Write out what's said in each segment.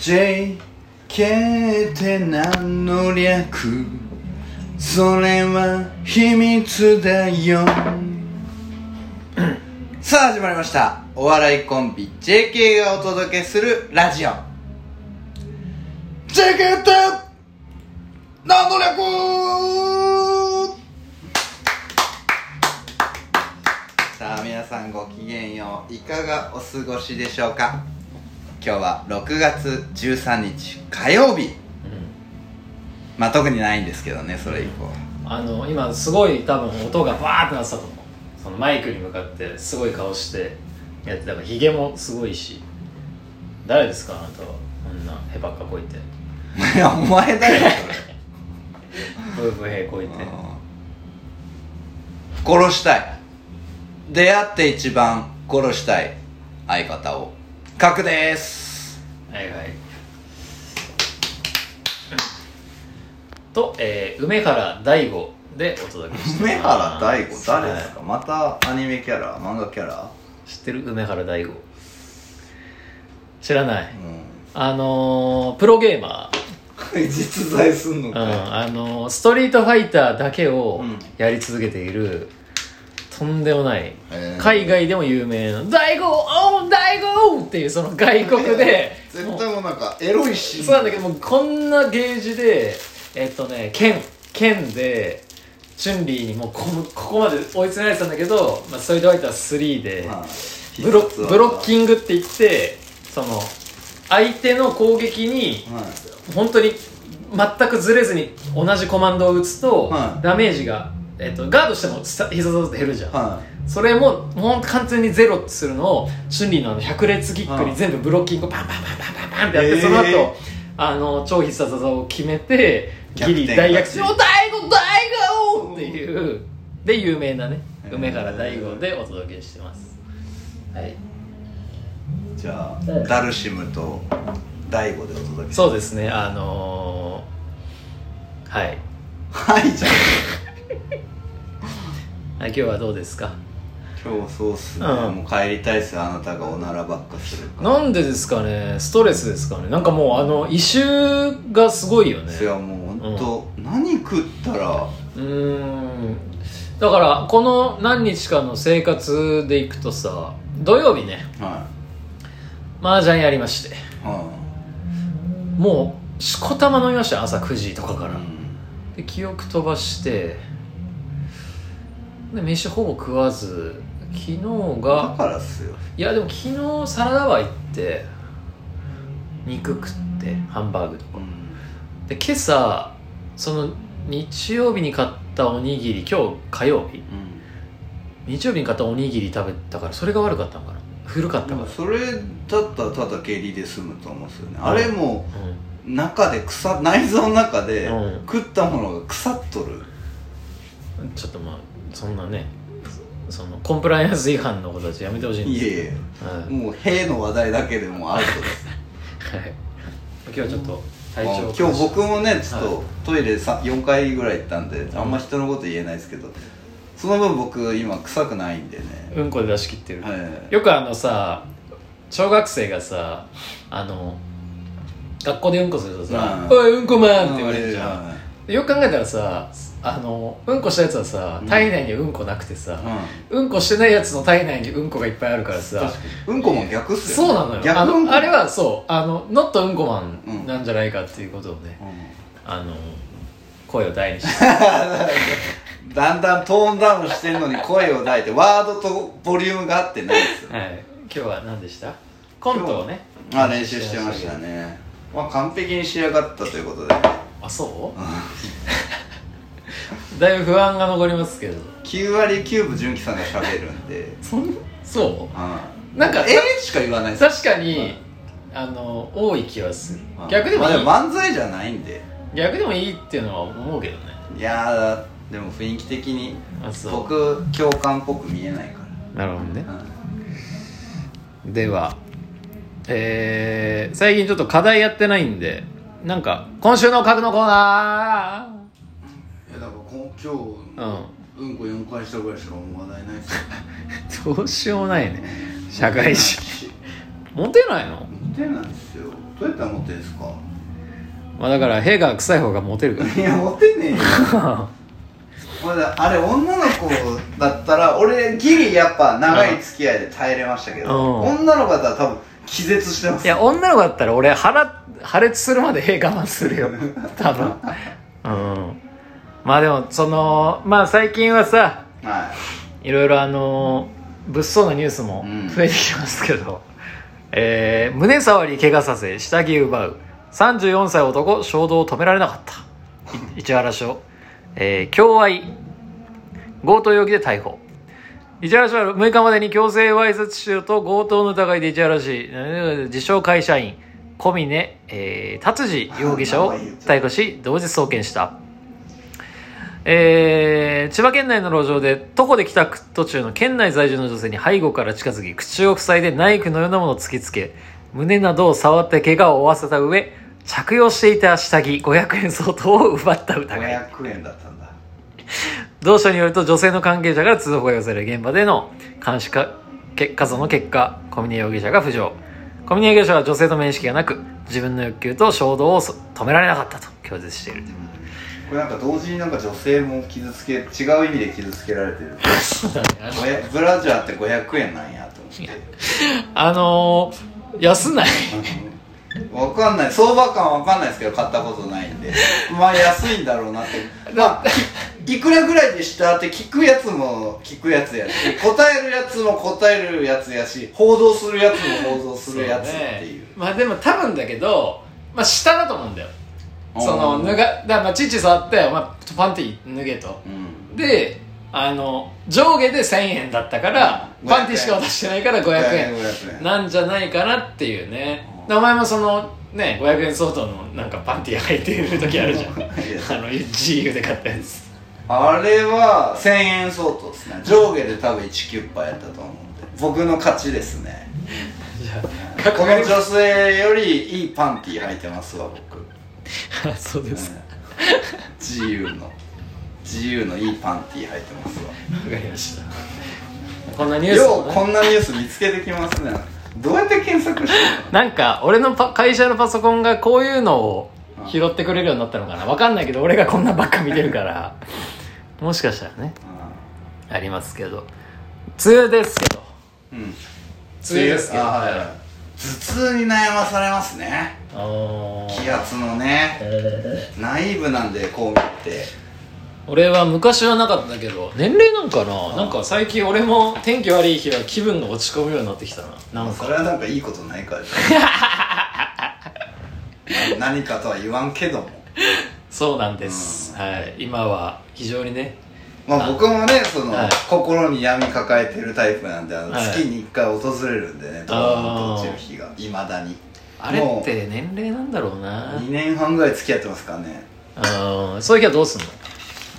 JK って何の略それは秘密だよ。さあ始まりました。お笑いコンビ JK がお届けするラジオ。JK って何の略さあ皆さんごきげんよう。いかがお過ごしでしょうか？今日は6月13日火曜日。まあ特にないんですけどねそれ以降あの今すごい多分音がバーってなってたと思う。そのマイクに向かってすごい顔してやってたからヒゲもすごいし。誰ですか？あなたは。こんなへばっかこいて。いやお前だよそれ。ブーブーへこいて。殺したい。出会って一番殺したい相方を角です。はいはい。と、えー、梅原大吾でお届けしてます。梅原大吾誰ですか、またアニメキャラ漫画キャラ？知ってる？梅原大吾。知らない。うん。あのー、プロゲーマ 実在すんのー、かい、うん、あのーストリートファイターだけをうん。やり続けている、とんでもない。海外でも有名な「大悟おう大悟!」っていうその外国で絶対もうなんかエロいシーンそうなんだけどもうこんなゲージでえっとね剣剣でチュンリーにもうこここまで追い詰められてたんだけど、まあ、ストリートファイター3ではいブロブロッキングって言ってその相手の攻撃にはい。本当に全くずれずに同じコマンドを打つと、はい。ダメージが、えっと、ガードしてもさ必殺技って減るじゃん、はそれももう完全にゼロってするのをチュンリーのあの百列キックに全部ブロッキングをパンパンパンパンパンパンってやって、その後あの超必殺技を決めてギリ大逆転「お大悟大悟!」っていうで有名なね梅原大悟でお届けしてます。はい。いじゃあうんダルシムと大悟でお届けそうですねあのー、はい。はいじゃあはい今日はどうですか？今日そうっすね、うん。もう帰りたいっすあなたがおならばっかするから。なんでですかね？ストレスですかね？なんかもうあの異臭がすごいよね。いやもうほんと、何食ったら。うーん。だからこの何日かの生活でいくとさ土曜日ね。は麻雀やりまして。い。はもうしこたま飲みましたよ朝9時とかいから、うん。で記憶飛ばしてで飯ほぼ食わず昨日だがからっすよ。いやでも昨日サラダバー行って肉食ってハンバーグとか。うん。で今朝その日曜日に買ったおにぎり今日火曜日。日曜日に買ったおにぎり食べたからそれが悪かったのかな。古かったから。それだったらただ下痢で済むと思うんですよね、あれもう中で腐内臓の中でうん。食ったものが腐っとる、んちょっとまあそんなねそのコンプライアンス違反のことたちやめてほしいんです。いえいえ。はいもう「へ」の話題だけでもうアウトです。はい。今日はちょっと体調今日僕もねちょっはとトイレさ4回ぐらい行ったんであんま人のこと言えないですけどその分僕今臭くないんでね。うんこで出し切ってる、はい。よくあのさ小学生がさあの学校でうんこするとさ「うんおいうんこマン!」って言われるじゃん、はよく考えたらさあのうんこしたやつはさうん。体内にうんこなくてさ、いうん。うんこしてないやつの体内にうんこがいっぱいあるからさ確かに。うんこも逆っすよそうなのよ。逆うんこ。あのあれはそうあのノットうんこマうん。ンなんじゃないかっていうことをね、うん。あの声を大にして だんだんトーンダウンしてるのに声を大いてワードとボリュームがあってないですよ。はい。今日は何でした？コントをね。あ練習してましたね。まあ完璧に仕上がったということであそう？だいぶ不安が残りますけど。9割9分純喜さんが喋るんで。そんそはうなんかえー？しか言わない。です確かにあの多い気はする。はい逆でもいい、まあ、でも漫才じゃないんで。逆でもいいっていうのは思うけどね。いやーでも雰囲気的に僕共感っぽく見えないかなるほどね。ら、はいではえー、最近ちょっと課題やってないんでなんか今週の格のコーナいやだからこ今日、ーうん。こ4回したぐらいしか話題ないですよ。う んどうしようもないね。社会人。モテないの？モテないですよ。どうやったらモテるんですか？まあだから屁が臭い方がモテるから。いやモテねえよ。まだあれ女の子だったら俺ギリやっぱ長い付き合いで耐えれましたけど、うん。女の子だったら多分気絶してます。いや女の子だったら俺腹破裂するまで屁我慢するよ。多分。うん。まあでもそのまあ最近はさはい。ろいろあの物騒なニュースもうん。増えてきてますけど、えー胸触り怪我させ下着奪う。34歳男衝動を止められなかった。い市原署、えー、共愛。強盗容疑で逮捕市原署は6日までに強制わいせつしようと強盗の疑いで市原市、えー自称会社員小峰、えー達治容疑者を 逮捕し同日送検した。えー千葉県内の路上で徒歩で帰宅途中の県内在住の女性に背後から近づき口を塞いでナイフのようなものを突きつけ胸などを触って怪我を負わせた上着用していた下着500円相当を奪った疑い。500円だったんだ同署によると女性の関係者から通報が寄せられ現場での監視かけ活動の結果小峰容疑者が浮上。小峰容疑者は女性と面識がなく自分の欲求と衝動をそ止められなかったと供述している。これなんか同時になんか女性も傷つけ違う意味で傷つけられてる。ブラジャーって500円なんやと思って。あのー、安ない。わかんない。相場感わかんないですけど買ったことないんで。まあ安いんだろうなって。まあいいくらぐらいでしたって聞くやつも聞くやつやし 答えるやつも答えるやつやし報道するやつも報道するやつっていう。まあでも多分だけど、まあ、下だと思うんだよ。うん。その脱がだからまあ父触って、まあ、パンティ脱げと。うん。であの上下で1000円だったから、うん。パンティしか渡してないから500円。500円なんじゃないかなっていうね。でお前もそのね500円相当のなんかパンティ履いてる時あるじゃん。あの GU で買ったやつあれは1000円相当ですね。上下で多分1キュッパやったと思うんで。僕の勝ちですね。じゃあこの女性よりいいパンティ履いてますわ僕。あ そうですか。自由の。自由のいいパンティ履いてますわ。わかりました。こんなニュースね。うこんなニュース見つけてきますね。どうやって検索してるなんか俺のパ会社のパソコンがこういうのを拾ってくれるようになったのかな。わかんないけど俺がこんなばっか見てるからもしかしたらね。のありますけど。梅雨ですけど。うん。梅雨ですけど。あはいはい頭痛に悩まされますね。あー。気圧のね。えナイーブなんでこう見て。ー俺は昔はなかったけど年齢なんかな。なんか最近俺も天気悪い日は気分が落ち込むようになってきたな。なんか。それはなんかいいことないから。何かとは言わんけども。そうなんです、はい。今は非常にね。まあ僕もねその、はい。心に闇抱えてるタイプなんであの、はい。月に1回訪れるんでねあーどうもと落ちる日が。いまだに。あれって年齢なんだろうな。2年半ぐらい付き合ってますからね。うんそういう日はどうすんの？も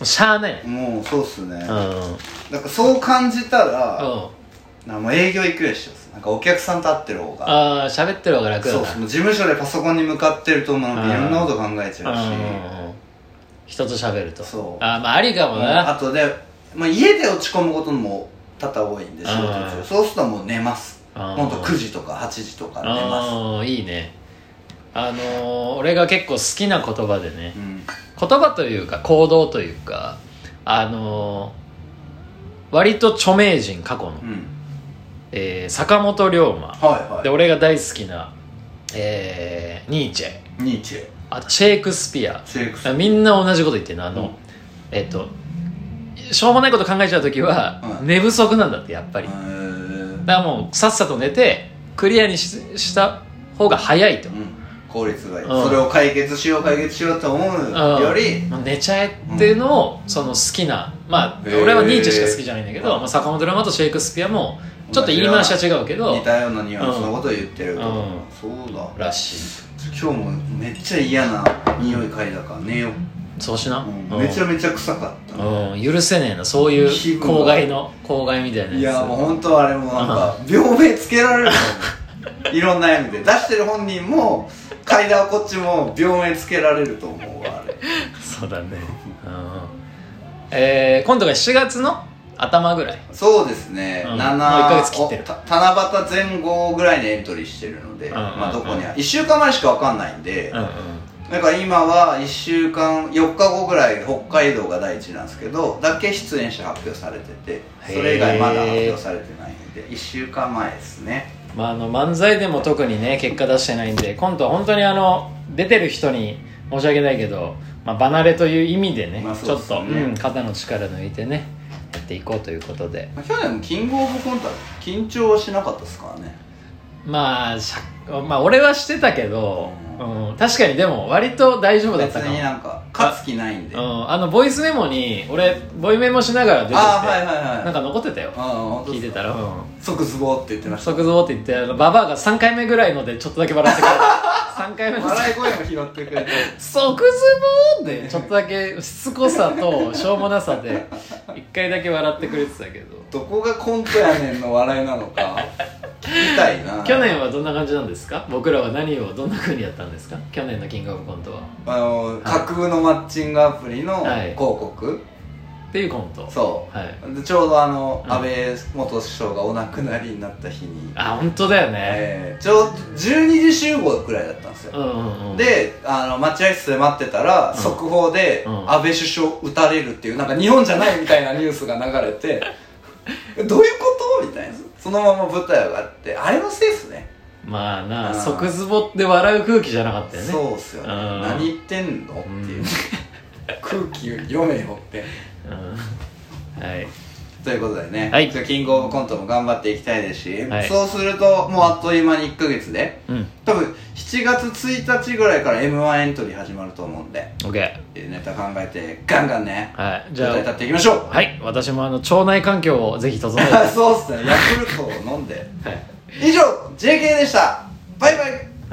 うしゃあない。もうそうっすね、うん。だからそう感じたら、うん。なんかもう営業行くようにしてますなんかお客さんと会ってる方が。ああ喋ってる方が楽だな。そうそう事務所でパソコンに向かってるともうなん。かいろんなこと考えちゃうし、うん人と喋ると。そう。あーまあありかもな。あとで、まあ、家で落ち込むことも多々多いんで仕事うん中。そうするともう寝ます。うんほんと9時とか8時とか寝ます。いいね。あのー、俺が結構好きな言葉でねうん。言葉というか行動というかあのー、割と著名人過去の、うん。えー坂本龍馬。はいはい。で俺が大好きな、えー、ニーチェ。ニーチェ。あとシェイクスピア。シェイクスみんな同じこと言ってるのあの、うん。えっとしょうもないこと考えちゃう時は、うん。寝不足なんだってやっぱり、へー。だからもうさっさと寝てクリアにしした方が早いと、うん。効率がいい、うん。それを解決しよう解決しようと思うより、寝ちゃえっていうのを、その好きなまあ俺はニーチェしか好きじゃないんだけど、うん。まあ、坂本龍馬とシェイクスピアもちょっと言い回しは違うけど。似たようなニュアンスのことを言ってるけど、うん。そうだ。らしい今日もめっちゃ嫌な匂い嗅いだから寝よう、そうしな、うん。うん。めちゃめちゃ臭かった、うん、許せねえな。そういう公害の公害みたいなやつ。いやもう本当あれもなんか病名つけられるいろんな意味で。出してる本人も嗅いだこっちも病名つけられると思うわあれ。そうだね、うん。えー今度が7月の？頭ぐらい。そうですね、うん。7もう一ヶ月切ってる。七夕前後ぐらいにエントリーしてるので、うんうんうん。まあ、どこには1週間前しか分かんないんで、うんうん。だから今は1週間4日後ぐらい北海道が第一なんですけどだけ出演者発表されててそれ以外まだ発表されてないんで1週間前ですね。まあ、あの漫才でも特にね結果出してないんで今度は本当にあの出てる人に申し訳ないけど、まあ、離れという意味でね,、まあちょっと、うん、肩の力抜いてねていこうということで。まあ去年もキングオブコントは緊張はしなかったですからね。まあしゃまあ俺はしてたけど、うん、確かにでも割と大丈夫だっ別たかも。になんか勝つ気ないんで。あうん、あのボイスメモに俺ボイメモしながら出ててあーはいはいはいなんか残ってたよ。聞いてたらうん。即ズボって言ってました。即像って言ってあのババアが3回目ぐらいのでちょっとだけ笑ってくれた 3回目の笑い声も拾ってくれて。即ズボーってちょっとだけしつこさとしょうもなさで1回だけ笑ってくれてたけど。どこがコントやねんの笑いなのか聞きたいな。去年はどんな感じなんですか？僕らは何をどんな風にやったんですか？去年のキングオブコントは。あの、架空のマッチングアプリのはい。広告、っていうコント。そう、はい。でちょうどあの、うん。安倍元首相がお亡くなりになった日に、あ本当だよね、えーちょうど12時集合くらいだったんですよ、うんうんうん。であの待合室で待ってたら、ん。速報で、うん。安倍首相撃たれるっていうなんか日本じゃないみたいなニュースが流れて えどういうこと？みたいな。そのまま舞台があってあれのせいっすね。まあなうん。即ズボって笑う空気じゃなかったよね。そうっすよね。うん。何言ってんの？っていう、う ん空気読めよってうん。はい。ということでね、はい。じゃあキングオブコントも頑張っていきたいですし、はい。そうするともうあっという間に1ヶ月でうん。多分7月1日ぐらいから m 1エントリー始まると思うんで OK ネタ考えてガンガンねはい。じゃあ舞台立っていきましょう。はい。私もあの腸内環境をぜひ整えて。そうっすね。ヤクルトを飲んで。はい。以上 JK でした